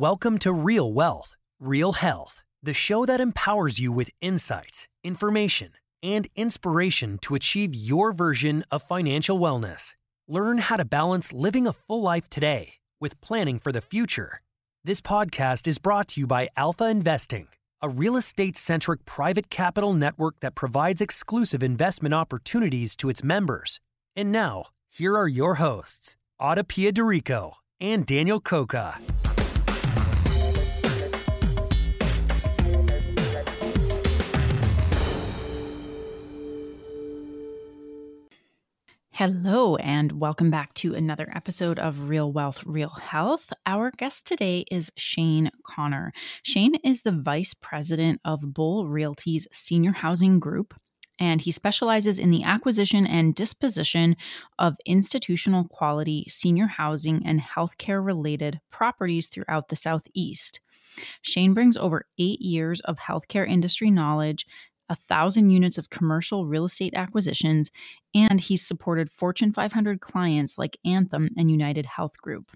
Welcome to Real Wealth, Real Health, the show that empowers you with insights, information, and inspiration to achieve your version of financial wellness. Learn how to balance living a full life today with planning for the future. This podcast is brought to you by Alpha Investing, a real estate centric private capital network that provides exclusive investment opportunities to its members. And now, here are your hosts, Ada Piederico and Daniel Coca. Hello, and welcome back to another episode of Real Wealth, Real Health. Our guest today is Shane Connor. Shane is the vice president of Bull Realty's Senior Housing Group, and he specializes in the acquisition and disposition of institutional quality senior housing and healthcare related properties throughout the Southeast. Shane brings over eight years of healthcare industry knowledge, a thousand units of commercial real estate acquisitions, and he's supported Fortune 500 clients like Anthem and United Health Group.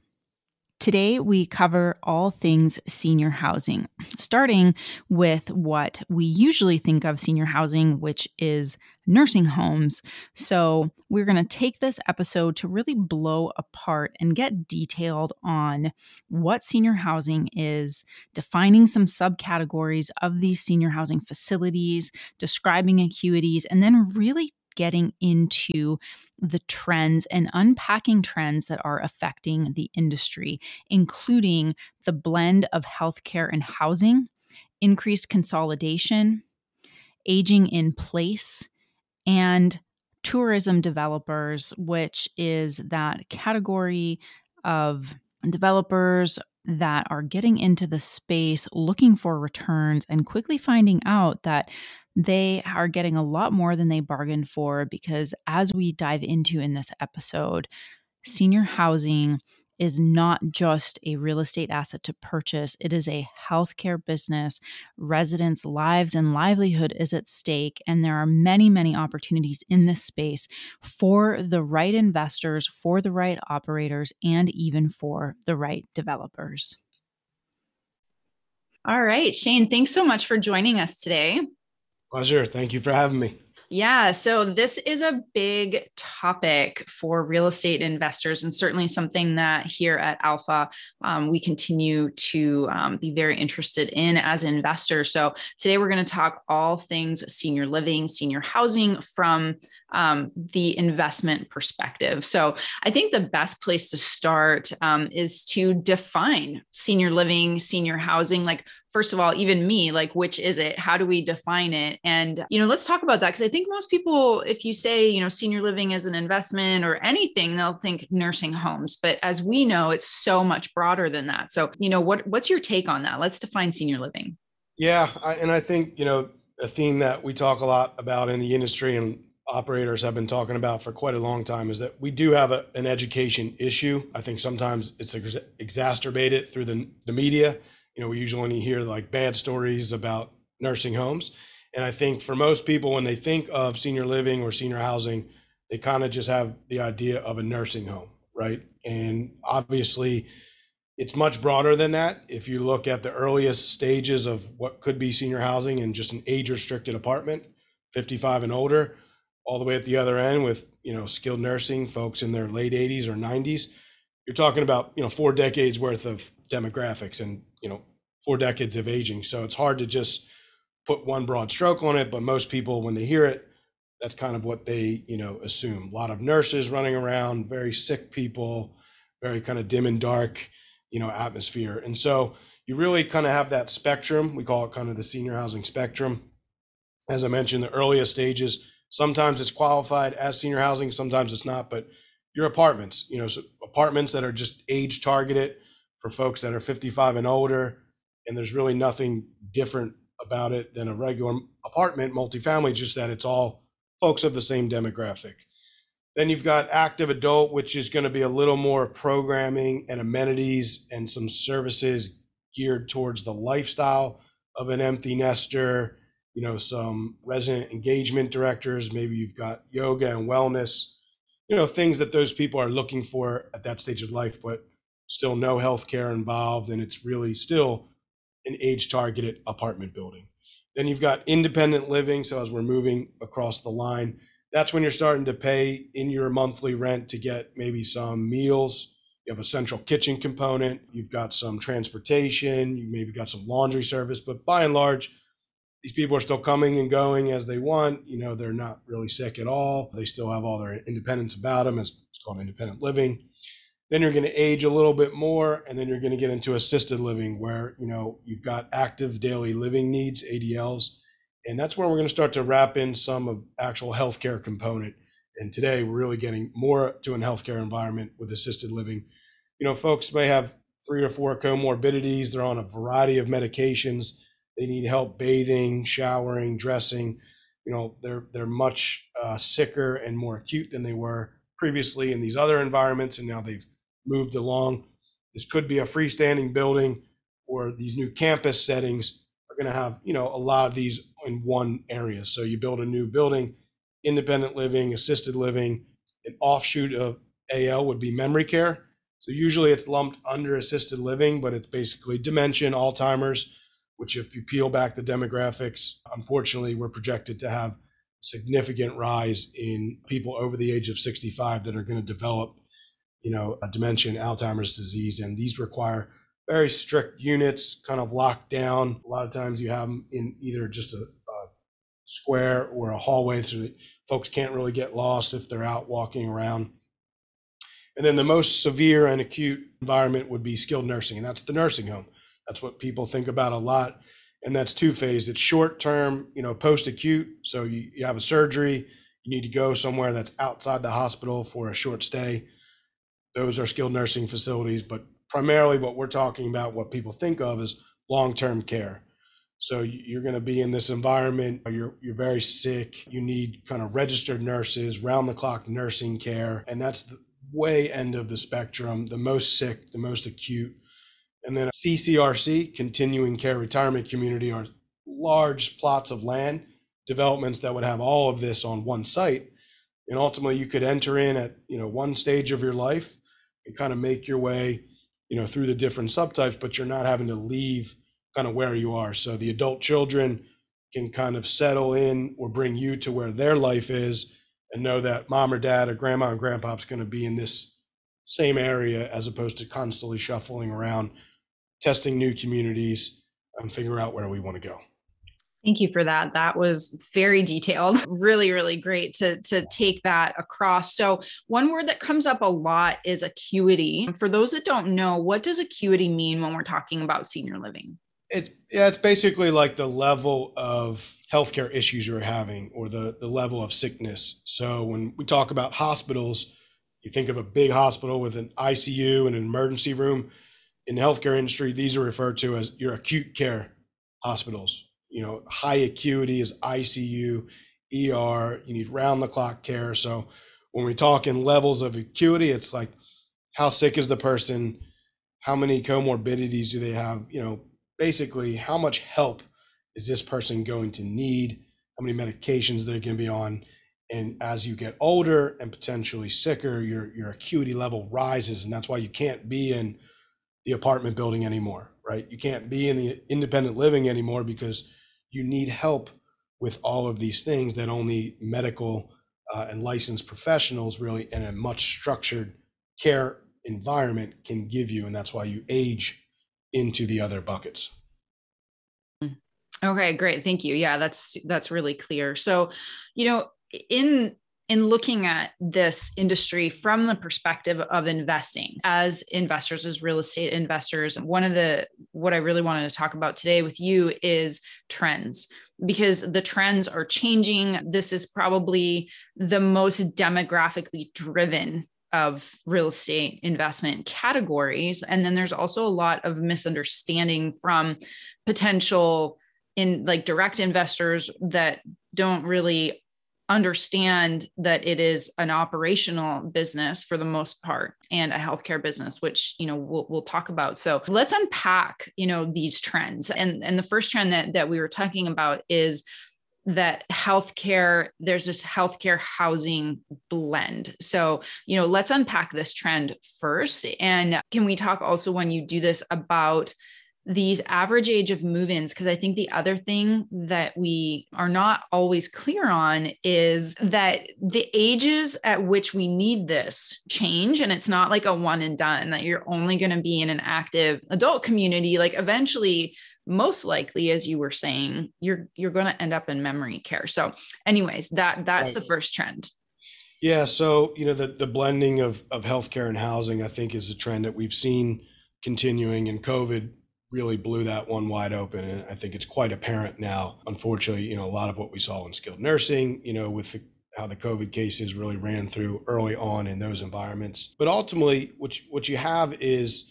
Today, we cover all things senior housing, starting with what we usually think of senior housing, which is nursing homes. So, we're going to take this episode to really blow apart and get detailed on what senior housing is, defining some subcategories of these senior housing facilities, describing acuities, and then really getting into the trends and unpacking trends that are affecting the industry, including the blend of healthcare and housing, increased consolidation, aging in place, and tourism developers, which is that category of developers that are getting into the space looking for returns and quickly finding out that they are getting a lot more than they bargained for because, as we dive into in this episode, senior housing is not just a real estate asset to purchase, it is a healthcare business. Residents' lives and livelihood is at stake, and there are many, many opportunities in this space for the right investors, for the right operators, and even for the right developers. All right, Shane, thanks so much for joining us today. Pleasure. Thank you for having me. Yeah, so this is a big topic for real estate investors, and certainly something that here at Alpha um, we continue to um, be very interested in as investors. So today we're going to talk all things senior living, senior housing from um, the investment perspective. So I think the best place to start um, is to define senior living, senior housing. Like first of all even me like which is it? How do we define it? And you know let's talk about that because i think most people if you say you know senior living as an investment or anything they'll think nursing homes but as we know it's so much broader than that. So you know what what's your take on that? Let's define senior living. Yeah I, and i think you know a theme that we talk a lot about in the industry and operators have been talking about for quite a long time is that we do have a, an education issue. I think sometimes it's ex- exacerbated through the, the media you know, we usually only hear like bad stories about nursing homes. And I think for most people, when they think of senior living or senior housing, they kind of just have the idea of a nursing home, right? And obviously, it's much broader than that. If you look at the earliest stages of what could be senior housing and just an age restricted apartment, 55 and older, all the way at the other end with, you know, skilled nursing, folks in their late 80s or 90s, you're talking about, you know, four decades worth of demographics and you know four decades of aging. So it's hard to just put one broad stroke on it but most people when they hear it that's kind of what they you know assume. A lot of nurses running around very sick people very kind of dim and dark you know atmosphere. And so you really kind of have that spectrum. We call it kind of the senior housing spectrum. As i mentioned the earliest stages sometimes it's qualified as senior housing sometimes it's not but your apartments you know so apartments that are just age targeted for folks that are 55 and older. And there's really nothing different about it than a regular apartment, multifamily, just that it's all folks of the same demographic. Then you've got active adult, which is going to be a little more programming and amenities and some services geared towards the lifestyle of an empty nester. You know, some resident engagement directors, maybe you've got yoga and wellness, you know, things that those people are looking for at that stage of life. But still no healthcare involved, and it's really still an age targeted apartment building. Then you've got independent living. So as we're moving across the line, that's when you're starting to pay in your monthly rent to get maybe some meals. You have a central kitchen component. You've got some transportation. You maybe got some laundry service. But by and large, these people are still coming and going as they want. You know, they're not really sick at all. They still have all their independence about them. It's, it's called independent living. Then you're going to age a little bit more, and then you're going to get into assisted living, where you know you've got active daily living needs (ADLs), and that's where we're going to start to wrap in some of actual healthcare component. And today we're really getting more to an healthcare environment with assisted living. You know, folks may have three or four comorbidities. They're on a variety of medications. They need help bathing, showering, dressing. You know, they're they're much uh, sicker and more acute than they were previously in these other environments, and now they've moved along. This could be a freestanding building, or these new campus settings are going to have you know a lot of these in one area. So you build a new building, independent living, assisted living. An offshoot of AL would be memory care. So usually it's lumped under assisted living, but it's basically dementia, Alzheimer's, which if you peel back the demographics, unfortunately, we're projected to have significant rise in people over the age of 65 that are going to develop, you know, a dementia Alzheimer's disease. And these require very strict units, kind of locked down. A lot of times you have them in either just a, a square or a hallway so that folks can't really get lost if they're out walking around. And then the most severe and acute environment would be skilled nursing, and that's the nursing home. That's what people think about a lot. And that's two phase. It's short term, you know, post acute. So you, you have a surgery, you need to go somewhere that's outside the hospital for a short stay. Those are skilled nursing facilities, but primarily what we're talking about, what people think of is long term care. So you're going to be in this environment. You're you're very sick. You need kind of registered nurses, round the clock nursing care, and that's the way end of the spectrum. The most sick, the most acute. And then CCRC, continuing care retirement community, are large plots of land developments that would have all of this on one site. And ultimately, you could enter in at you know one stage of your life kind of make your way, you know, through the different subtypes, but you're not having to leave kind of where you are. So the adult children can kind of settle in or bring you to where their life is and know that mom or dad or grandma and grandpa's going to be in this same area as opposed to constantly shuffling around testing new communities and figure out where we want to go. Thank you for that. That was very detailed. Really, really great to, to take that across. So, one word that comes up a lot is acuity. For those that don't know, what does acuity mean when we're talking about senior living? It's yeah, it's basically like the level of healthcare issues you're having or the the level of sickness. So when we talk about hospitals, you think of a big hospital with an ICU and an emergency room in the healthcare industry, these are referred to as your acute care hospitals. You know, high acuity is ICU, ER, you need round the clock care. So when we talk in levels of acuity, it's like how sick is the person? How many comorbidities do they have? You know, basically, how much help is this person going to need? How many medications they're going to be on? And as you get older and potentially sicker, your your acuity level rises, and that's why you can't be in the apartment building anymore, right? You can't be in the independent living anymore because you need help with all of these things that only medical uh, and licensed professionals really in a much structured care environment can give you and that's why you age into the other buckets. Okay great thank you. Yeah that's that's really clear. So you know in in looking at this industry from the perspective of investing. As investors as real estate investors one of the what i really wanted to talk about today with you is trends because the trends are changing. This is probably the most demographically driven of real estate investment categories. And then there's also a lot of misunderstanding from potential in like direct investors that don't really understand that it is an operational business for the most part and a healthcare business which you know we'll, we'll talk about so let's unpack you know these trends and and the first trend that that we were talking about is that healthcare, there's this healthcare housing blend. So, you know, let's unpack this trend first. And can we talk also when you do this about these average age of move ins, because I think the other thing that we are not always clear on is that the ages at which we need this change. And it's not like a one and done that you're only going to be in an active adult community. Like eventually, most likely as you were saying you're you're going to end up in memory care so anyways that that's right. the first trend yeah so you know the the blending of of healthcare and housing i think is a trend that we've seen continuing and covid really blew that one wide open. And I think it's quite apparent now. Unfortunately, you know, a lot of what we saw in skilled nursing, you know, with the, how the COVID cases really ran through early on in those environments. But ultimately, what you, what you have is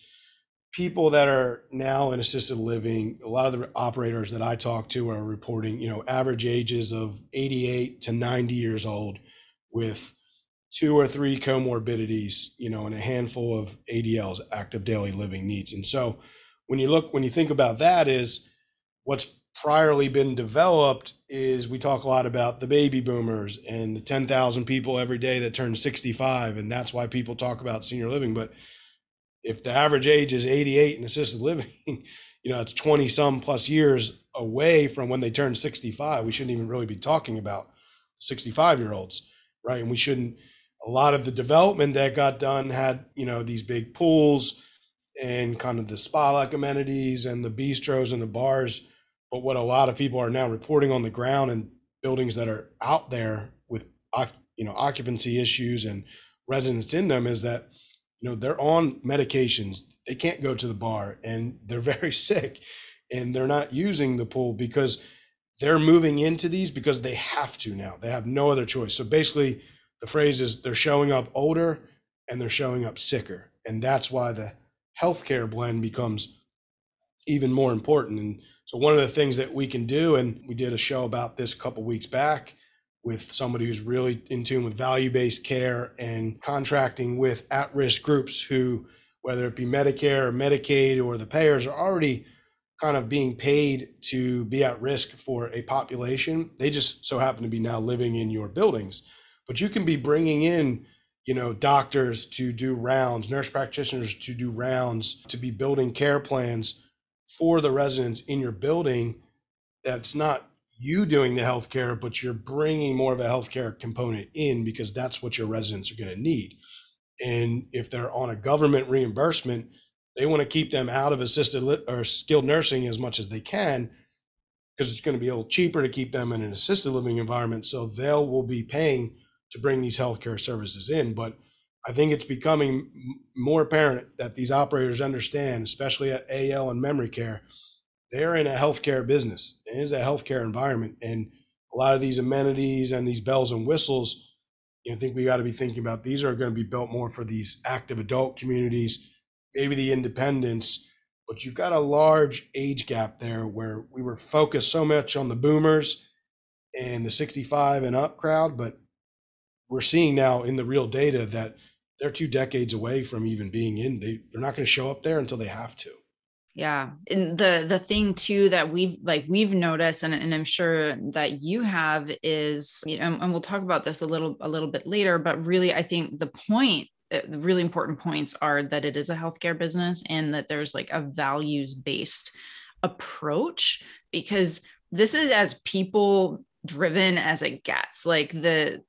people that are now in assisted living. A lot of the operators that I talk to are reporting, you know, average ages of 88 to 90 years old with two or three comorbidities, you know, and a handful of ADLs, active daily living needs. And so when you look when you think about that is what's priorly been developed is we talk a lot about the baby boomers and the 10,000 people every day that turn 65 and that's why people talk about senior living. But if the average age is 88 in assisted living you know it's 20 some plus years away from when they turn 65 we shouldn't even really be talking about 65 year olds right? And we shouldn't a lot of the development that got done had you know these big pools and kind of the spa like amenities and the bistros and the bars. But what a lot of people are now reporting on the ground and buildings that are out there with you know occupancy issues and residents in them is that you know they're on medications. They can't go to the bar and they're very sick and they're not using the pool because they're moving into these because they have to now. They have no other choice. So basically the phrase is they're showing up older and they're showing up sicker. And that's why the healthcare blend becomes even more important. And so one of the things that we can do, and we did a show about this a couple weeks back with somebody who's really in tune with value-based care and contracting with at-risk groups who, whether it be Medicare or Medicaid or the payers, are already kind of being paid to be at risk for a population. They just so happen to be now living in your buildings. But you can be bringing in you know, doctors to do rounds, nurse practitioners to do rounds, to be building care plans for the residents in your building. That's not you doing the healthcare, but you're bringing more of a healthcare component in because that's what your residents are going to need. And if they're on a government reimbursement, they want to keep them out of assisted li- or skilled nursing as much as they can because it's going to be a little cheaper to keep them in an assisted living environment. So they will be paying to bring these healthcare services in. But I think it's becoming more apparent that these operators understand, especially at AL and memory care, they're in a healthcare business. It is a healthcare environment. And a lot of these amenities and these bells and whistles, you know, I think we got to be thinking about these are going to be built more for these active adult communities, maybe the independents. But you've got a large age gap there where we were focused so much on the boomers and the 65 and up crowd, but we're seeing now in the real data that they're two decades away from even being in. They they're not going to show up there until they have to. Yeah. And the the thing too that we've like we've noticed and, and I'm sure that you have is you know, and we'll talk about this a little a little bit later, but really I think the point uh, the really important points are that it is a healthcare business and that there's like a values based approach because this is as people driven as it gets like the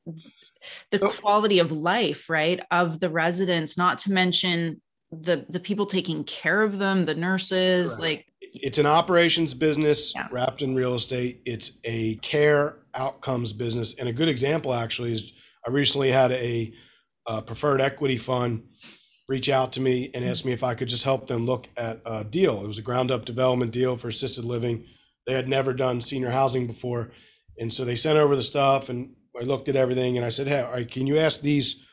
the oh. quality of life right of the residents not to mention the the people taking care of them the nurses Correct. like it's an operations business yeah. wrapped in real estate it's a care outcomes business and a good example actually is i recently had a, a preferred equity fund reach out to me and mm-hmm. ask me if i could just help them look at a deal it was a ground up development deal for assisted living they had never done senior housing before and so they sent over the stuff and I looked at everything and I said, Hey, can you ask these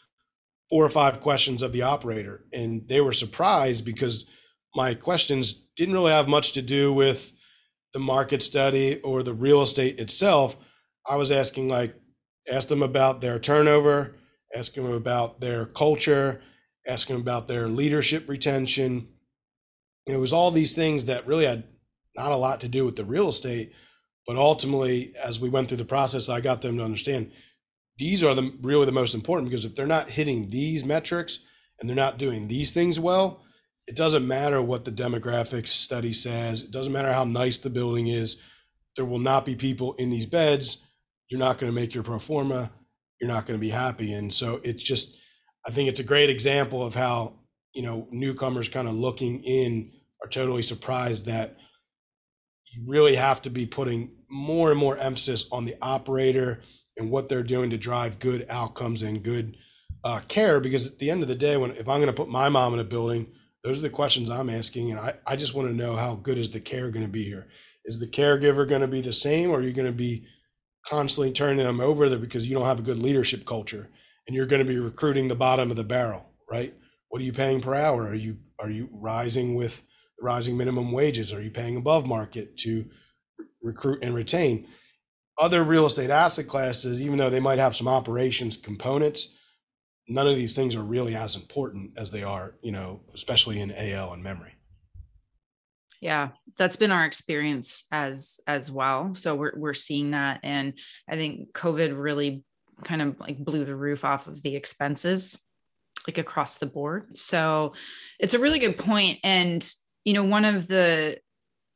four or five questions of the operator? And they were surprised because my questions didn't really have much to do with the market study or the real estate itself. I was asking, like, ask them about their turnover, ask them about their culture, ask them about their leadership retention. It was all these things that really had not a lot to do with the real estate, But ultimately, as we went through the process, I got them to understand these are the really the most important because if they're not hitting these metrics and they're not doing these things well, it doesn't matter what the demographics study says. It doesn't matter how nice the building is. There will not be people in these beds. You're not going to make your pro forma. You're not going to be happy. And so it's just, I think it's a great example of how, you know, newcomers kind of looking in are totally surprised that you really have to be putting more and more emphasis on the operator and what they're doing to drive good outcomes and good uh, care. Because at the end of the day, when if I'm going to put my mom in a building, those are the questions I'm asking, and I, I just want to know how good is the care going to be here? Is the caregiver going to be the same, or are you going to be constantly turning them over there because you don't have a good leadership culture, and you're going to be recruiting the bottom of the barrel, right? What are you paying per hour? Are you are you rising with rising minimum wages? Are you paying above market to recruit and retain? Other real estate asset classes, even though they might have some operations components, none of these things are really as important as they are, you know, especially in AL and memory. Yeah, that's been our experience as as well. So we're we're seeing that and I think COVID really kind of like blew the roof off of the expenses like across the board. So it's a really good point and you know one of the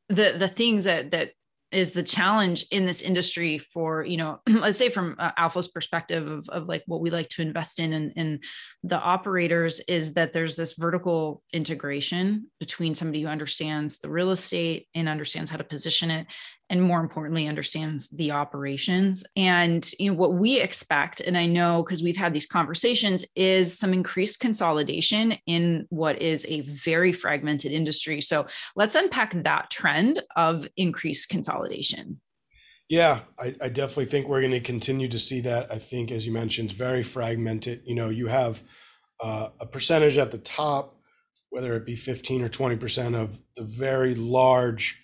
the the things that that is the challenge in this industry for you know let's say from uh, alpha's perspective of, of like what we like to invest in and, and the operators is that there's this vertical integration between somebody who understands the real estate and understands how to position it and more importantly understands the operations. And you know what we expect and i know because we've had these conversations is some increased consolidation in what is a very fragmented industry. So let's unpack that trend of increased consolidation. Yeah i, I definitely think we're going to continue to see that. I think as you mentioned very fragmented. You know you have uh, a percentage at the top whether it be 15 or 20 percent of the very large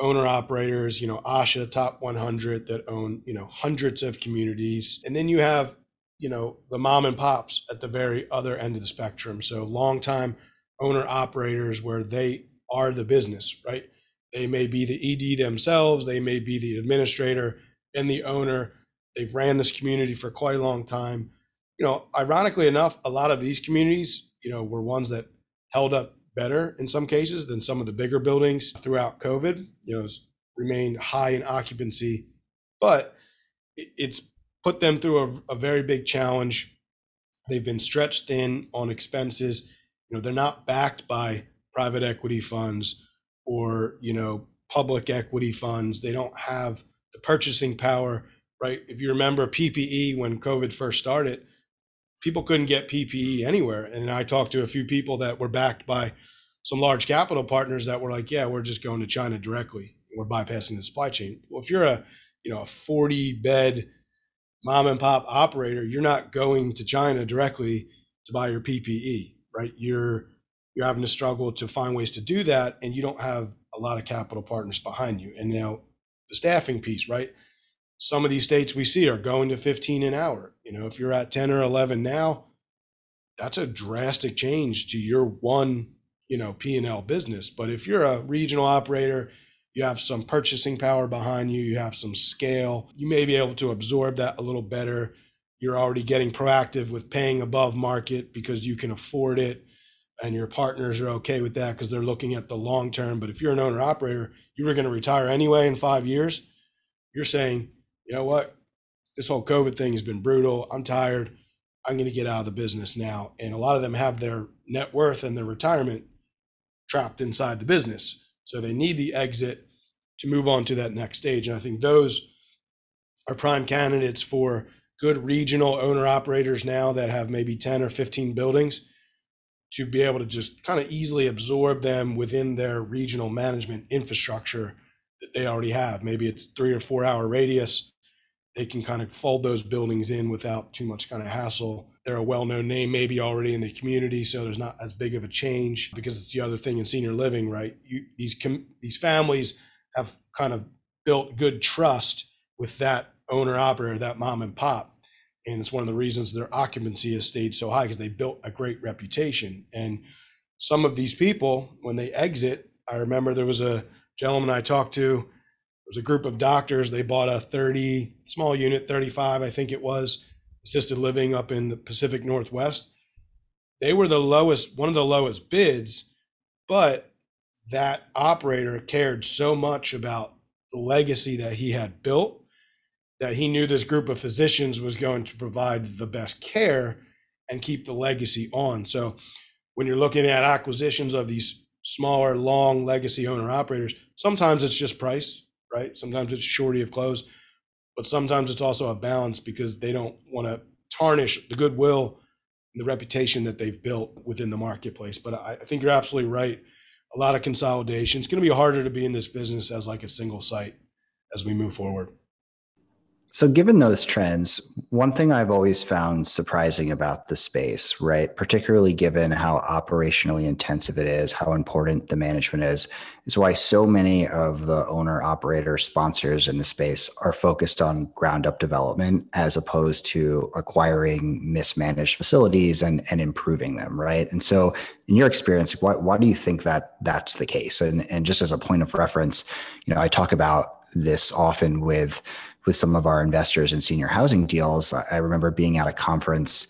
owner operators, you know, ASHA top 100 that own, you know, hundreds of communities. And then you have, you know, the mom and pops at the very other end of the spectrum. So long time owner operators where they are the business, right? They may be the ED themselves, they may be the administrator and the owner. They've ran this community for quite a long time. You know, ironically enough, a lot of these communities, you know, were ones that held up better in some cases than some of the bigger buildings throughout COVID. You know, remained high in occupancy, but it's put them through a, a very big challenge. They've been stretched thin on expenses. You know, they're not backed by private equity funds or you know public equity funds. They don't have the purchasing power, right? If you remember PPE when COVID first started, people couldn't get PPE anywhere. And I talked to a few people that were backed by some large capital partners that were like, yeah, we're just going to China directly. We're bypassing the supply chain. Well, if you're a, you know, a 40 bed mom and pop operator, you're not going to China directly to buy your PPE, right? You're you're having to struggle to find ways to do that and you don't have a lot of capital partners behind you. And now the staffing piece, right? Some of these states we see are going to 15 an hour. You know, if you're at 10 or 11 now, that's a drastic change to your one, you know, P&L business. But if you're a regional operator, you have some purchasing power behind you, you have some scale, you may be able to absorb that a little better. You're already getting proactive with paying above market because you can afford it and your partners are okay with that because they're looking at the long term. But if you're an owner operator, you were going to retire anyway in 5 years, you're saying you know what? This whole COVID thing has been brutal. I'm tired. I'm going to get out of the business now. And a lot of them have their net worth and their retirement trapped inside the business. So they need the exit to move on to that next stage. And I think those are prime candidates for good regional owner operators now that have maybe 10 or 15 buildings to be able to just kind of easily absorb them within their regional management infrastructure that they already have. Maybe it's three or four hour radius they can kind of fold those buildings in without too much kind of hassle. They're a well-known name maybe already in the community, so there's not as big of a change because it's the other thing in senior living, right? You, these com- these families have kind of built good trust with that owner operator, that mom and pop, and it's one of the reasons their occupancy has stayed so high because they built a great reputation. And some of these people, when they exit, I remember there was a gentleman I talked to was a group of doctors. They bought a 30 small unit, 35, I think it was, assisted living up in the Pacific Northwest. They were the lowest, one of the lowest bids, but that operator cared so much about the legacy that he had built that he knew this group of physicians was going to provide the best care and keep the legacy on. So when you're looking at acquisitions of these smaller, long legacy owner operators, sometimes it's just price, right? Sometimes it's surety of close, but sometimes it's also a balance because they don't want to tarnish the goodwill and the reputation that they've built within the marketplace. But I, I think you're absolutely right. A lot of consolidation. It's going to be harder to be in this business as like a single site as we move forward. So, given those trends, one thing I've always found surprising about the space, right, particularly given how operationally intensive it is, how important the management is, is why so many of the owner operator sponsors in the space are focused on ground up development as opposed to acquiring mismanaged facilities and, and improving them, right? And so, in your experience, why, why do you think that that's the case? And, and just as a point of reference, you know, I talk about this often with with some of our investors in senior housing deals. I remember being at a conference,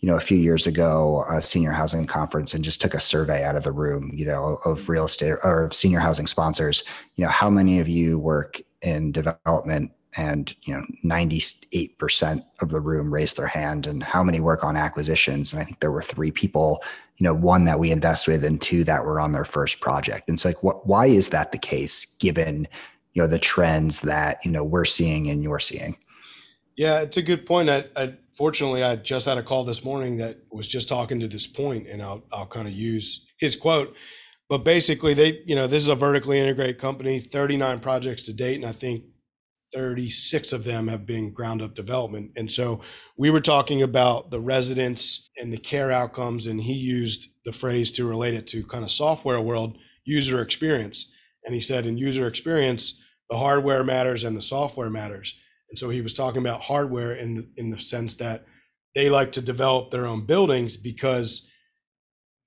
you know, a few years ago, a senior housing conference, and just took a survey out of the room, you know, of real estate or of senior housing sponsors. You know, how many of you work in development? And you know, 98% of the room raised their hand. And how many work on acquisitions? And I think there were three people. You know, one that we invest with, and two that were on their first project. And it's like, what? Why is that the case? Given you know the trends that you know we're seeing and you're seeing. Yeah it's a good point. I, I fortunately i just had a call this morning that was just talking to this point and i'll, I'll kind of use his quote. But basically they you know this is a vertically integrated company 39 projects to date and i think 36 of them have been ground up development. And so we were talking about the residents and the care outcomes and he used the phrase to relate it to kind of software world user experience and he said in user experience the hardware matters and the software matters. And so he was talking about hardware in the, in the sense that they like to develop their own buildings because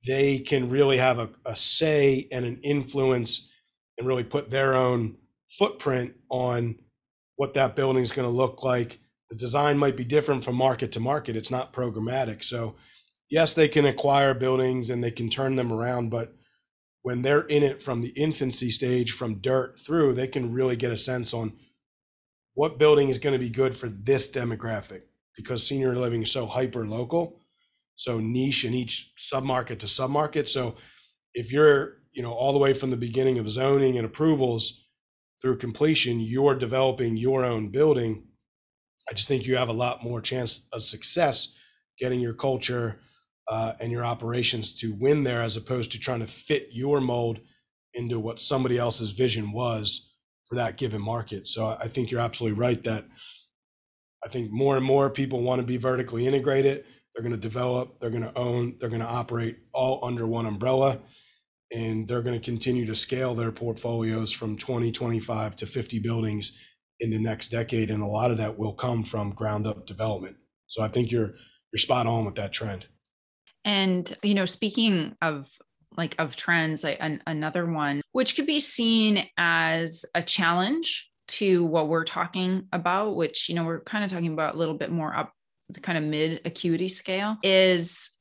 they can really have a, a say and an influence and really put their own footprint on what that building is going to look like. The design might be different from market to market. It's not programmatic. So, yes, they can acquire buildings and they can turn them around, but when they're in it from the infancy stage, from dirt through, they can really get a sense on what building is going to be good for this demographic because senior living is so hyper local, so niche in each submarket to submarket. So if you're, you know, all the way from the beginning of zoning and approvals through completion, you're developing your own building. I just think you have a lot more chance of success getting your culture uh, and your operations to win there as opposed to trying to fit your mold into what somebody else's vision was for that given market. So I think you're absolutely right that I think more and more people want to be vertically integrated. They're going to develop, they're going to own, they're going to operate all under one umbrella. And they're going to continue to scale their portfolios from 20, 25 to 50 buildings in the next decade. And a lot of that will come from ground up development. So I think you're you're spot on with that trend. And, you know, speaking of like of trends, like an, another one, which could be seen as a challenge to what we're talking about, which, you know, we're kind of talking about a little bit more up the kind of mid acuity scale is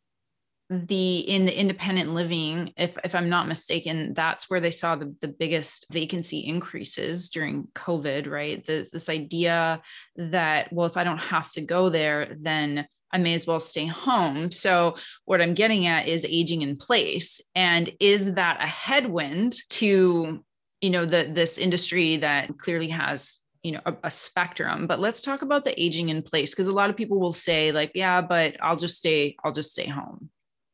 the in the independent living if if i'm not mistaken that's where they saw the, the biggest vacancy increases during covid right? This, this idea that well if i don't have to go there then I may as well stay home. So, what I'm getting at is aging in place. And is that a headwind to, you know, the, this industry that clearly has you know a, a, spectrum but let's talk about the aging in place because a lot of people will say like yeah but i'll just stay i'll just stay home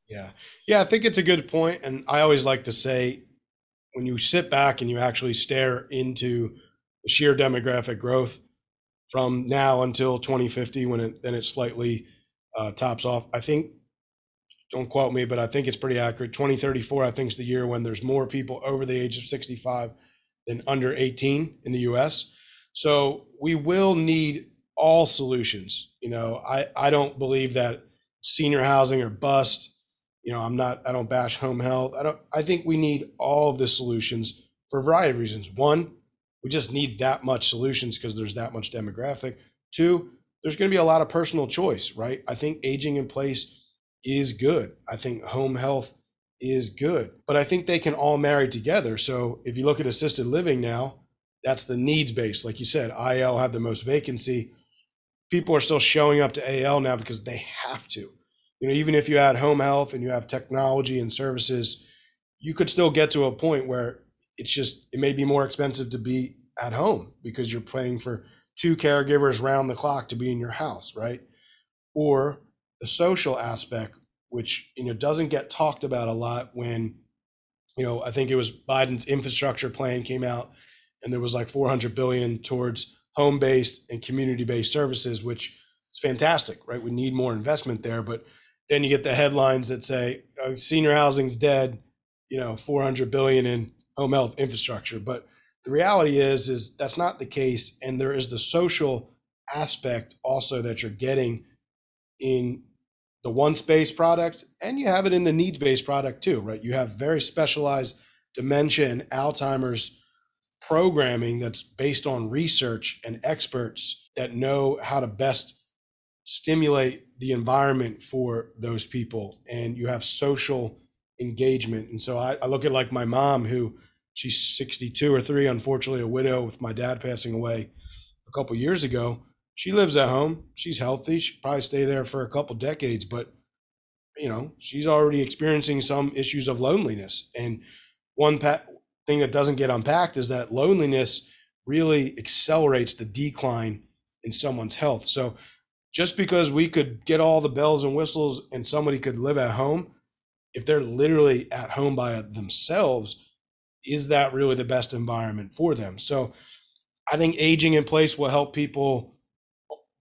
yeah yeah i think it's a good point and i always like to say when you sit back and you actually stare into the sheer demographic growth from now until 2050 when it then it slightly uh, tops off. I think, don't quote me, but I think it's pretty accurate. 2034, I think, is the year when there's more people over the age of 65 than under 18 in the US. So we will need all solutions. You know, I, I don't believe that senior housing or bust. You know, I'm not, I don't bash home health. I don't, I think we need all of the solutions for a variety of reasons. One, we just need that much solutions because there's that much demographic. Two, there's going to be a lot of personal choice, right? I think aging in place is good. I think home health is good, but I think they can all marry together. So if you look at assisted living now, that's the needs based. Like you said, IL had the most vacancy. People are still showing up to AL now because they have to. You know, even if you add home health and you have technology and services, you could still get to a point where it's just it may be more expensive to be at home because you're paying for two caregivers round the clock to be in your house, right? Or the social aspect, which you know doesn't get talked about a lot when you know I think it was Biden's infrastructure plan came out and there was like 400 billion towards home-based and community-based services, which is fantastic, right? We need more investment there, but then you get the headlines that say oh, senior housing's dead, you know, 400 billion in home health infrastructure, but the reality is is that's not the case and there is the social aspect also that you're getting in the one space product and you have it in the needs based product too right? You have very specialized dementia and alzheimer's programming that's based on research and experts that know how to best stimulate the environment for those people and you have social engagement. And so I, I look at like my mom who she's 62 or 3 unfortunately a widow with my dad passing away a couple years ago. She lives at home. She's healthy. She'll probably stay there for a couple decades but you know she's already experiencing some issues of loneliness. And one pa- thing that doesn't get unpacked is that loneliness really accelerates the decline in someone's health. So just because we could get all the bells and whistles and somebody could live at home if they're literally at home by themselves is that really the best environment for them? So I think aging in place will help people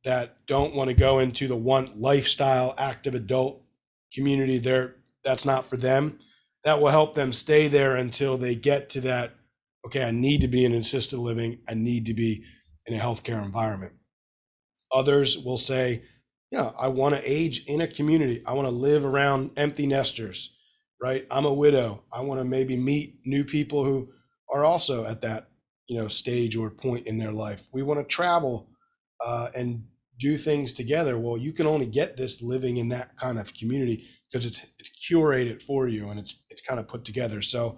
that don't want to go into the one lifestyle active adult community there that's not for them. That will help them stay there until they get to that okay i need to be in assisted living i need to be in a healthcare environment. Others will say yeah i want to age in a community i want to live around empty nesters right? I'm a widow. I want to maybe meet new people who are also at that, you know, stage or point in their life. We want to travel uh, and do things together. Well, you can only get this living in that kind of community because it's it's curated for you and it's it's kind of put together. So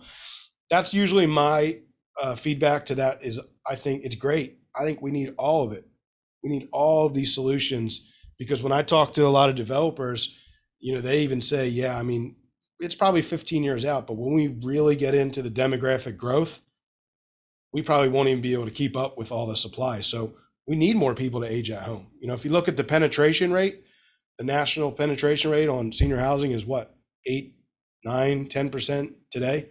that's usually my uh, feedback to that. Is I think it's great. I think we need all of it. We need all of these solutions because when I talk to a lot of developers, you know, they even say, yeah, I mean, it's probably 15 years out, but when we really get into the demographic growth, we probably won't even be able to keep up with all the supply. So we need more people to age at home. You know, if you look at the penetration rate, the national penetration rate on senior housing is what, eight, nine, 10% today.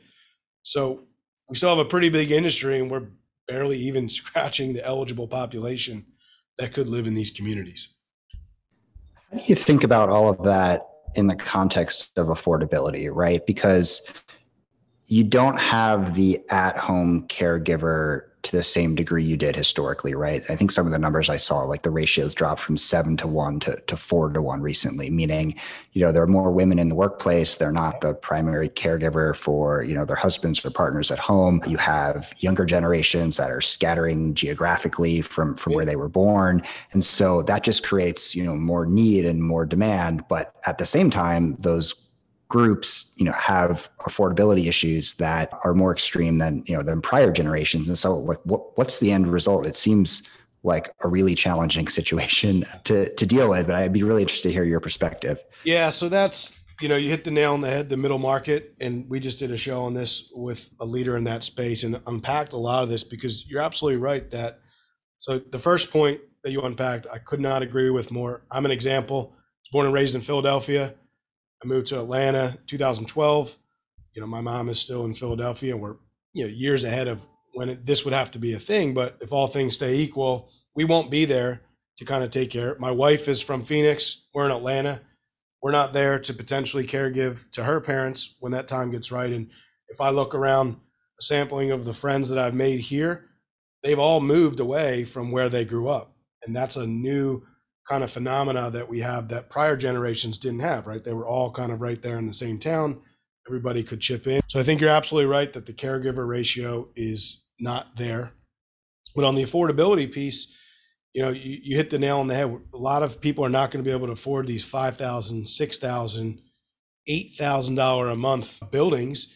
So we still have a pretty big industry and we're barely even scratching the eligible population that could live in these communities. How do you think about all of that in the context of affordability, right? Because you don't have the at home caregiver to the same degree you did historically, right? I think some of the numbers I saw, like the ratios dropped from seven to one to, to four to one recently, meaning, you know, there are more women in the workplace. They're not the primary caregiver for, you know, their husbands or partners at home. You have younger generations that are scattering geographically from, from where they were born. And so that just creates, you know, more need and more demand. But at the same time, those groups you know have affordability issues that are more extreme than you know than prior generations. And so like what, what's the end result? It seems like a really challenging situation to to deal with but i'd be really interested to hear your perspective. Yeah so that's you know you hit the nail on the head the middle market. And we just did a show on this with a leader in that space and unpacked a lot of this because you're absolutely right that so the first point that you unpacked i could not agree with more. I'm an example. Born and raised in philadelphia I moved to Atlanta 2012. You know, my mom is still in Philadelphia, we're you know years ahead of when it, this would have to be a thing. But if all things stay equal, we won't be there to kind of take care. My wife is from Phoenix. We're in Atlanta. We're not there to potentially caregive to her parents when that time gets right. And if I look around a sampling of the friends that I've made here, they've all moved away from where they grew up. And that's a new kind of phenomena that we have that prior generations didn't have, right? They were all kind of right there in the same town. Everybody could chip in. So I think you're absolutely right that the caregiver ratio is not there. But on the affordability piece, you know, you, you hit the nail on the head. A lot of people are not going to be able to afford these five thousand, six thousand, eight thousand dollar a month buildings,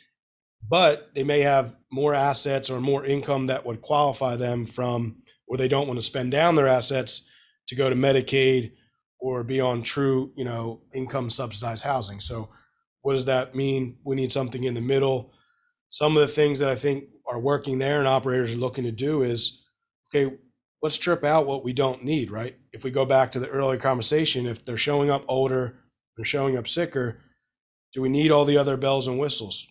but they may have more assets or more income that would qualify them from where they don't want to spend down their assets to go to Medicaid or be on true, you know, income subsidized housing. So what does that mean? We need something in the middle. Some of the things that I think are working there and operators are looking to do is okay, let's strip out what we don't need, right? If we go back to the earlier conversation, if they're showing up older, they're showing up sicker, do we need all the other bells and whistles?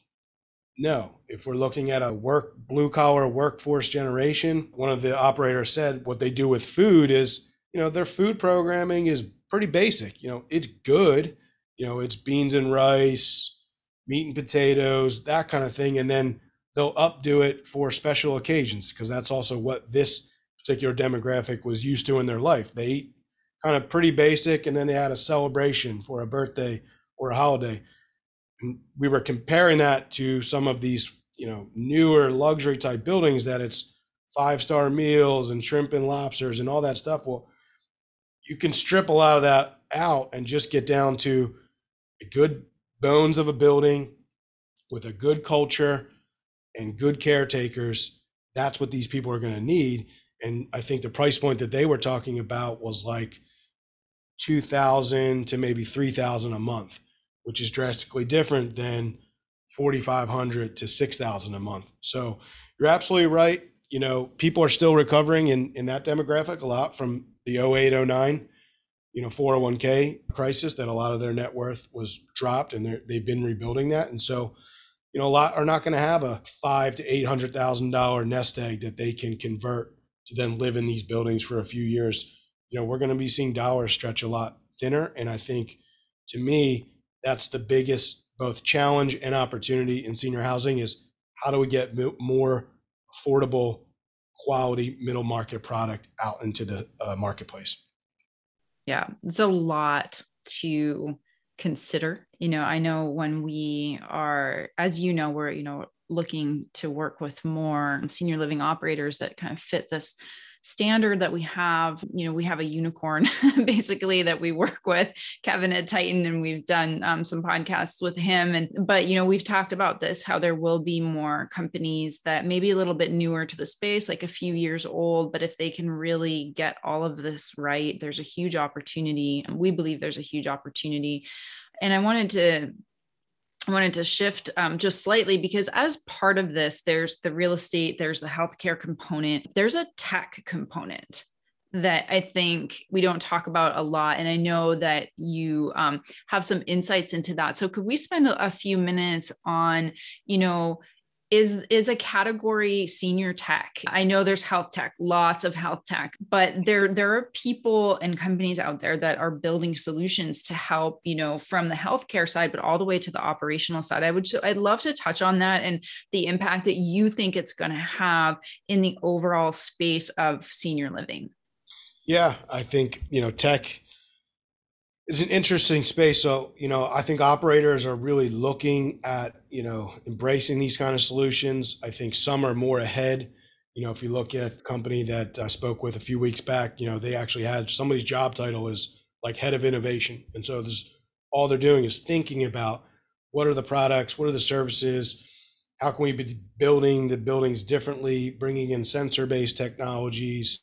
No. If we're looking at a work blue collar workforce generation, one of the operators said what they do with food is, you know, their food programming is pretty basic. You know, it's good. You know, it's beans and rice, meat and potatoes, that kind of thing. And then they'll updo it for special occasions because that's also what this particular demographic was used to in their life. They eat kind of pretty basic and then they had a celebration for a birthday or a holiday. And we were comparing that to some of these, you know, newer luxury type buildings that it's five star meals and shrimp and lobsters and all that stuff. Well, you can strip a lot of that out and just get down to a good bones of a building with a good culture and good caretakers. That's what these people are going to need. And I think the price point that they were talking about was like 2000 to maybe 3000 a month, which is drastically different than 4500 to 6000 a month. So you're absolutely right. You know, people are still recovering in, in that demographic a lot from the 08, 09, you know, 401k crisis that a lot of their net worth was dropped and they've been rebuilding that. And so, you know, a lot are not going to have a five to eight hundred thousand dollar nest egg that they can convert to then live in these buildings for a few years. You know, we're going to be seeing dollars stretch a lot thinner. And I think to me, that's the biggest both challenge and opportunity in senior housing is how do we get more affordable quality middle market product out into the uh, marketplace. Yeah, it's a lot to consider. You know, I know when we are, as you know, we're, you know, looking to work with more senior living operators that kind of fit this standard that we have you know we have a unicorn basically that we work with kevin at titan and we've done um, some podcasts with him. And but you know we've talked about this how there will be more companies that maybe a little bit newer to the space like a few years old but if they can really get all of this right there's a huge opportunity. And we believe there's a huge opportunity. And i wanted to wanted to shift um, just slightly because as part of this, there's the real estate, there's the healthcare component, there's a tech component that I think we don't talk about a lot. And I know that you um, have some insights into that. So could we spend a few minutes on, you know, is is a category senior tech. I know there's health tech lots of health tech but there there are people and companies out there that are building solutions to help you know from the healthcare side but all the way to the operational side. I would so i'd love to touch on that and the impact that you think it's going to have in the overall space of senior living. Yeah i think you know tech it's an interesting space. So, you know, I think operators are really looking at, you know, embracing these kind of solutions. I think some are more ahead. You know, if you look at a company that I spoke with a few weeks back, you know, they actually had somebody's job title is like head of innovation. And so this all they're doing is thinking about what are the products, what are the services, how can we be building the buildings differently, bringing in sensor-based technologies,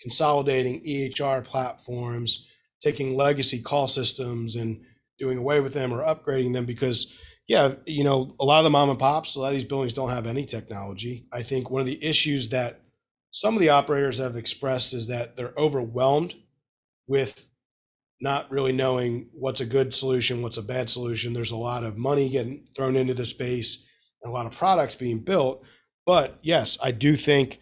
consolidating EHR platforms, taking legacy call systems and doing away with them or upgrading them because yeah you know a lot of the mom and pops a lot of these buildings don't have any technology. I think one of the issues that some of the operators have expressed is that they're overwhelmed with not really knowing what's a good solution what's a bad solution. There's a lot of money getting thrown into the space and a lot of products being built. But yes i do think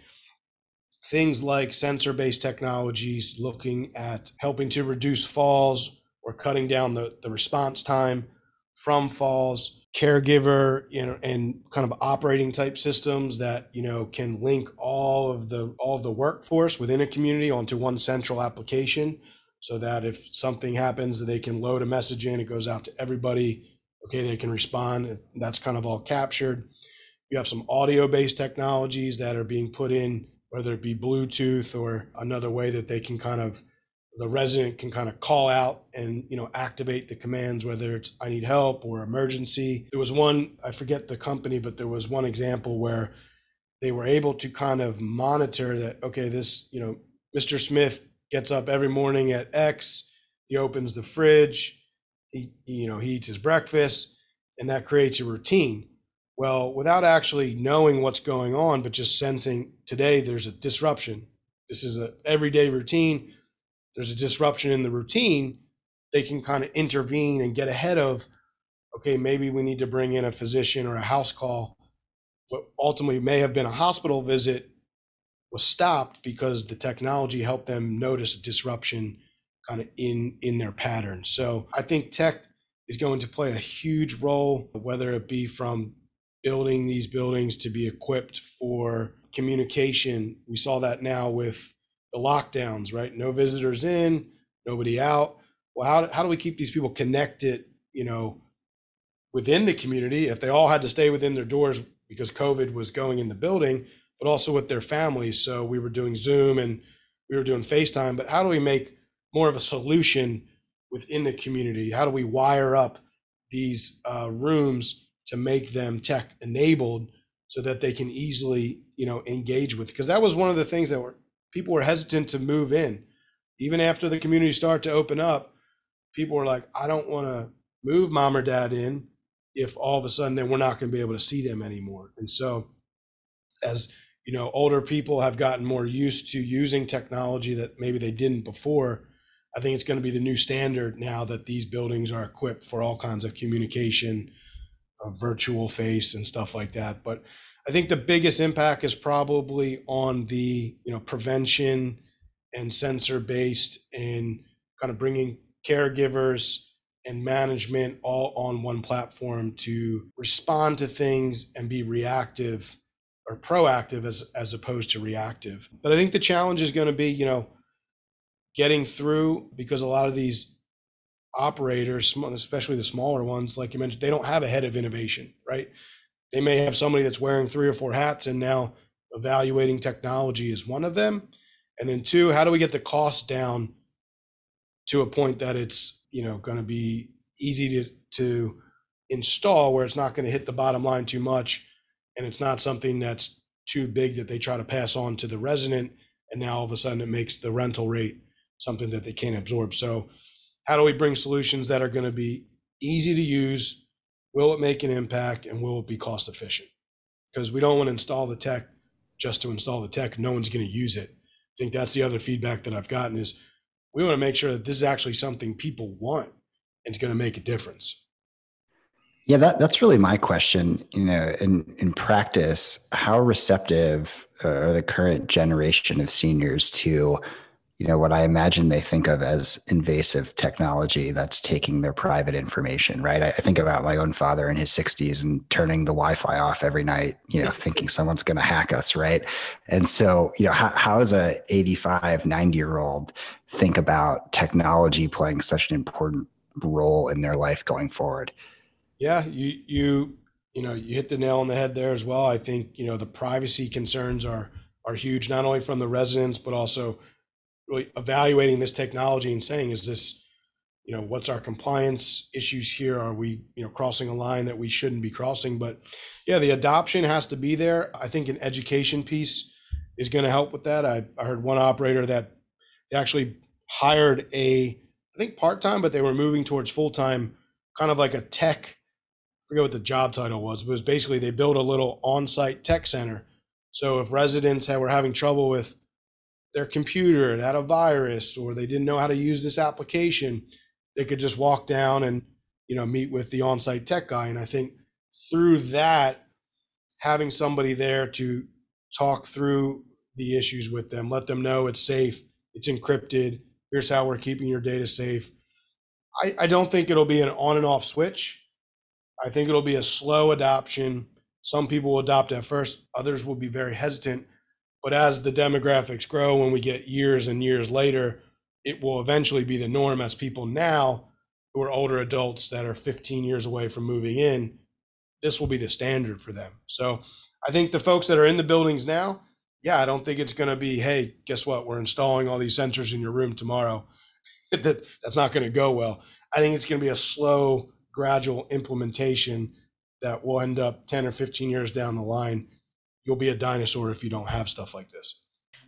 things like sensor based technologies, looking at helping to reduce falls or cutting down the, the response time from falls, caregiver, you know, and kind of operating type systems that, you know, can link all of the all of the workforce within a community onto one central application so that if something happens they can load a message in, it goes out to everybody. Okay, they can respond. That's kind of all captured. You have some audio based technologies that are being put in whether it be Bluetooth or another way that they can kind of the resident can kind of call out and you know activate the commands whether it's i need help or emergency. There was one i forget the company but there was one example where they were able to kind of monitor that okay this you know mr smith gets up every morning at x he opens the fridge he you know he eats his breakfast and that creates a routine well without actually knowing what's going on but just sensing today there's a disruption. This is a everyday routine. There's a disruption in the routine. They can kind of intervene and get ahead of okay maybe we need to bring in a physician or a house call. What ultimately may have been a hospital visit was stopped because the technology helped them notice a disruption kind of in in their pattern. So I think tech is going to play a huge role, whether it be from building these buildings to be equipped for communication. We saw that now with the lockdowns, right? No visitors in, nobody out. Well, how, how do we keep these people connected, you know, within the community if they all had to stay within their doors because COVID was going in the building, but also with their families. So we were doing Zoom and we were doing FaceTime. But how do we make more of a solution within the community? How do we wire up these uh, rooms to make them tech enabled so that they can easily, you know, engage with? Because that was one of the things that were people were hesitant to move in, even after the community started to open up. People were like, I don't want to move mom or dad in if all of a sudden then we're not going to be able to see them anymore. And so, as you know, older people have gotten more used to using technology that maybe they didn't before. I think it's going to be the new standard now that these buildings are equipped for all kinds of communication, uh, virtual face, and stuff like that. But I think the biggest impact is probably on the you know prevention and sensor based and kind of bringing caregivers and management all on one platform to respond to things and be reactive or proactive as as opposed to reactive. But I think the challenge is going to be, you know, getting through because a lot of these operators, especially the smaller ones, like you mentioned, they don't have a head of innovation, right? They may have somebody that's wearing three or four hats and now evaluating technology is one of them. And then two, how do we get the cost down to a point that it's you know going to be easy to to install where it's not going to hit the bottom line too much and it's not something that's too big that they try to pass on to the resident and now all of a sudden it makes the rental rate something that they can't absorb so how do we bring solutions that are going to be easy to use will it make an impact and will it be cost efficient because we don't want to install the tech just to install the tech no one's going to use it i think that's the other feedback that i've gotten is we want to make sure that this is actually something people want and it's going to make a difference. Yeah, that, that's really my question. You know, in, in practice, how receptive uh, are the current generation of seniors to you know what i imagine they think of as invasive technology that's taking their private information right? I, think about my own father in his 60s and turning the wi-fi off every night you know thinking someone's going to hack us right? And so you know how, how does a 85 90 year old think about technology playing such an important role in their life going forward? Yeah you you you know you hit the nail on the head there as well. I think you know the privacy concerns are are huge not only from the residents but also really evaluating this technology and saying, is this, you know, what's our compliance issues here? Are we, you know, crossing a line that we shouldn't be crossing? But yeah, the adoption has to be there. I think an education piece is going to help with that. I, I heard one operator that actually hired a, I think part time, but they were moving towards full time, kind of like a tech. I forget what the job title was, but it was basically they built a little on site tech center. So if residents were having trouble with their computer it had a virus or they didn't know how to use this application they could just walk down and you know meet with the on-site tech guy. And i think through that having somebody there to talk through the issues with them let them know it's safe it's encrypted here's how we're keeping your data safe. I, I don't think it'll be an on and off switch. I think it'll be a slow adoption. Some people will adopt at first others will be very hesitant but as the demographics grow, when we get years and years later, it will eventually be the norm as people now who are older adults that are 15 years away from moving in, this will be the standard for them. So I think the folks that are in the buildings now, yeah, I don't think it's going to be, hey, guess what? We're installing all these sensors in your room tomorrow. that that's not going to go well. I think it's going to be a slow, gradual implementation that will end up 10 or 15 years down the line. You'll be a dinosaur if you don't have stuff like this.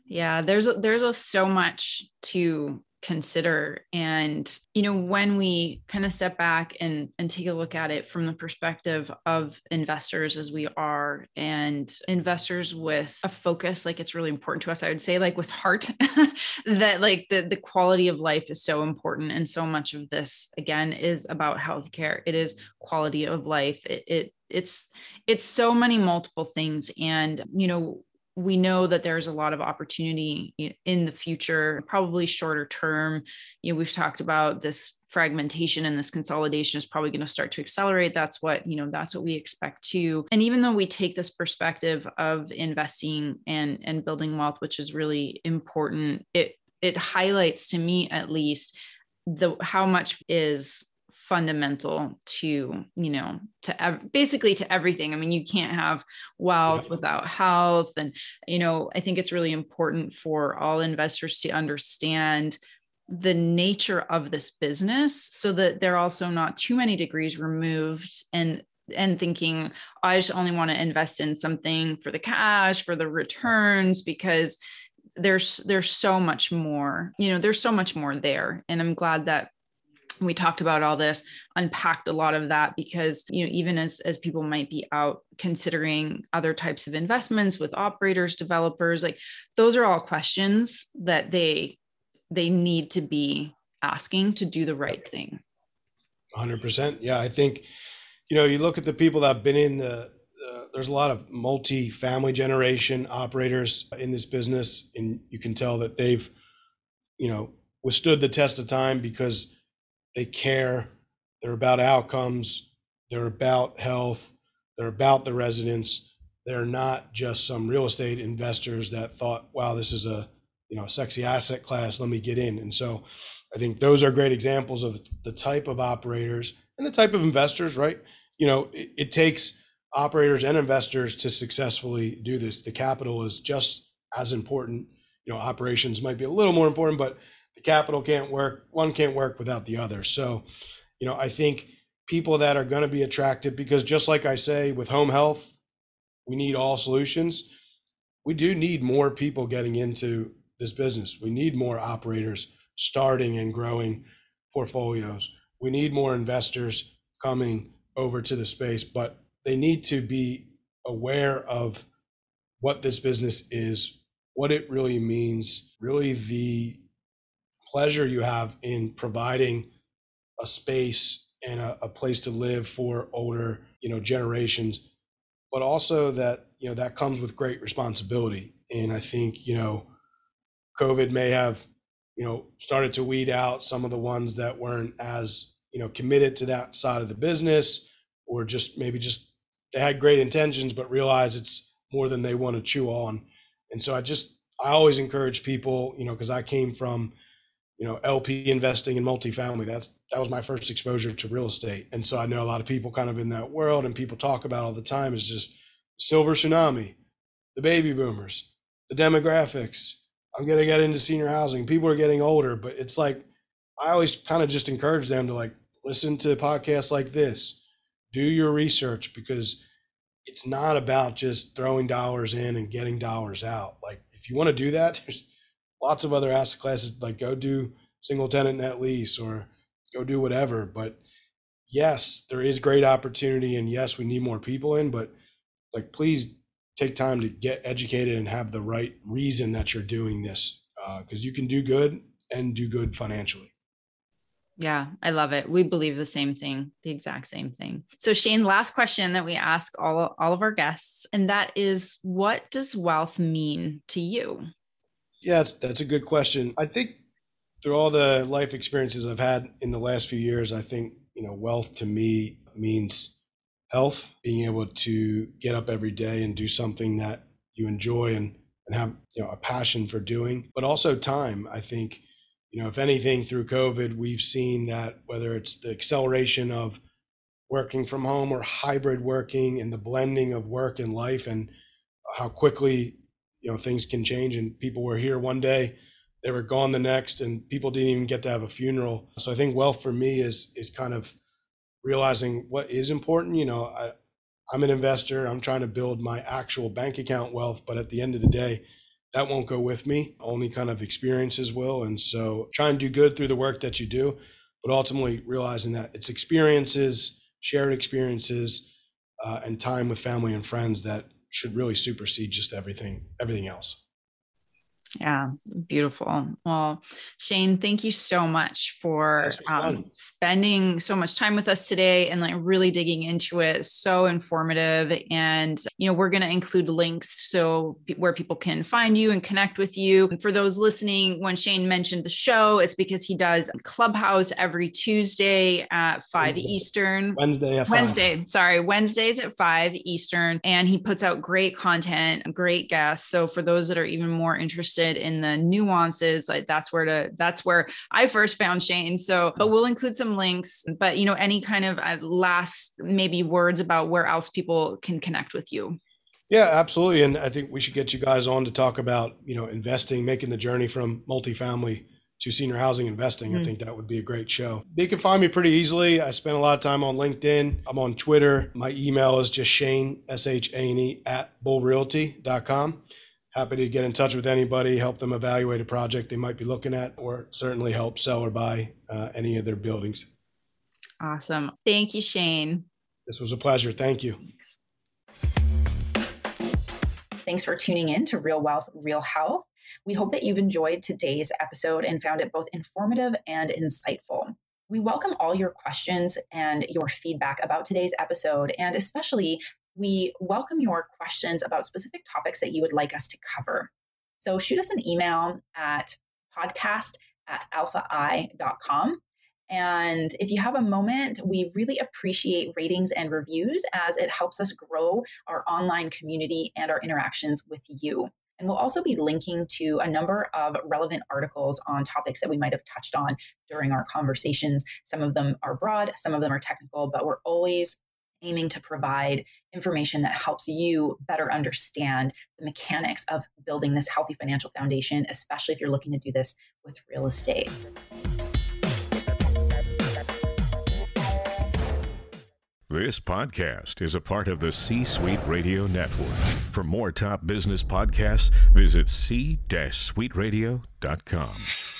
Yeah, there's there's a, so much to consider. And you know when we kind of step back and and take a look at it from the perspective of investors as we are and investors with a focus like it's really important to us i would say like with heart that like the the quality of life is so important. And so much of this again is about healthcare. It is quality of life. It, it it's it's so many multiple things and you know we know that there's a lot of opportunity in the future, probably shorter term. You know, we've talked about this fragmentation and this consolidation is probably going to start to accelerate that's what you know that's what we expect too and even though we take this perspective of investing and and building wealth which is really important it it highlights to me at least the how much is fundamental to you know to ev- basically to everything. I mean you can't have wealth without health. And you know i think it's really important for all investors to understand the nature of this business so that they're also not too many degrees removed and and thinking i just only want to invest in something for the cash for the returns because there's there's so much more you know there's so much more there. And i'm glad that we talked about all this unpacked a lot of that because you know even as as people might be out considering other types of investments with operators developers like those are all questions that they they need to be asking to do the right thing. 100% yeah i think you know you look at the people that have been in the there's a lot of multi-family generation operators in this business and you can tell that they've you know withstood the test of time because they care. They're about outcomes. They're about health. They're about the residents. They're not just some real estate investors that thought, wow, this is a you know sexy asset class. Let me get in. And so I think those are great examples of the type of operators and the type of investors, right? You know, it, it takes operators and investors to successfully do this. The capital is just as important. You know, operations might be a little more important, but capital can't work one can't work without the other. So you know i think people that are going to be attracted because just like i say with home health we need all solutions. We do need more people getting into this business. We need more operators starting and growing portfolios. We need more investors coming over to the space but they need to be aware of what this business is what it really means really the pleasure you have in providing a space and a, a, place to live for older you know generations but also that you know that comes with great responsibility. And i think you know covid may have you know started to weed out some of the ones that weren't as you know committed to that side of the business or just maybe just they had great intentions but realize it's more than they want to chew on. And so i just i always encourage people you know because i came from you know LP investing in multifamily. That's that was my first exposure to real estate, and so I know a lot of people kind of in that world, and people talk about all the time is just silver tsunami, the baby boomers, the demographics. I'm gonna get into senior housing. People are getting older, but it's like I always kind of just encourage them to like listen to podcasts like this, do your research because it's not about just throwing dollars in and getting dollars out. Like if you want to do that, there's lots of other asset classes like go do single tenant net lease or go do whatever but yes there is great opportunity and yes we need more people in but like please take time to get educated and have the right reason that you're doing this because uh, you can do good and do good financially yeah, I love it. We believe the same thing, the exact same thing. So Shane, last question that we ask all all of our guests and that is what does wealth mean to you? Yeah, that's, that's a good question. I think through all the life experiences I've had in the last few years, I think, you know, wealth to me means health, being able to get up every day and do something that you enjoy and, and have, you know, a passion for doing, but also time. I think, you know, if anything through COVID, we've seen that whether it's the acceleration of working from home or hybrid working and the blending of work and life and how quickly you know things can change and people were here one day they were gone the next and people didn't even get to have a funeral. So i think wealth for me is is kind of realizing what is important you know i i'm an investor i'm trying to build my actual bank account wealth but at the end of the day that won't go with me. Only kind of experiences will. And so try and do good through the work that you do but ultimately realizing that it's experiences shared experiences uh, and time with family and friends that should really supersede just everything everything else yeah, beautiful. Well, Shane, thank you so much for um, spending so much time with us today and like really digging into it. So informative. And, you know, we're going to include links so where people can find you and connect with you. And for those listening, when Shane mentioned the show, it's because he does Clubhouse every Tuesday at 5 Wednesday. Eastern. Wednesday at 5. Wednesday, sorry, Wednesdays at 5 Eastern. And he puts out great content, great guests. So for those that are even more interested, interested in the nuances, like that's where to that's where I first found Shane. So, but we'll include some links. But you know, any kind of uh, last maybe words about where else people can connect with you. Yeah, absolutely. And I think we should get you guys on to talk about, you know, investing, making the journey from multifamily to senior housing investing. Mm-hmm. I think that would be a great show. You can find me pretty easily. I spend a lot of time on LinkedIn. I'm on Twitter. My email is just Shane, S H A N E, at bullrealty.com happy to get in touch with anybody, help them evaluate a project they might be looking at, or certainly help sell or buy uh, any of their buildings. Awesome. Thank you, Shane. This was a pleasure. Thank you. Thanks. Thanks for tuning in to Real Wealth, Real Health. We hope that you've enjoyed today's episode and found it both informative and insightful. We welcome all your questions and your feedback about today's episode, and especially we welcome your questions about specific topics that you would like us to cover. So shoot us an email at podcast at alphai.com. And if you have a moment, we really appreciate ratings and reviews as it helps us grow our online community and our interactions with you. And we'll also be linking to a number of relevant articles on topics that we might have touched on during our conversations. Some of them are broad, some of them are technical, but we're always aiming to provide information that helps you better understand the mechanics of building this healthy financial foundation, especially if you're looking to do this with real estate. This podcast is a part of the C Suite Radio Network. For more top business podcasts, visit c-suiteradio.com.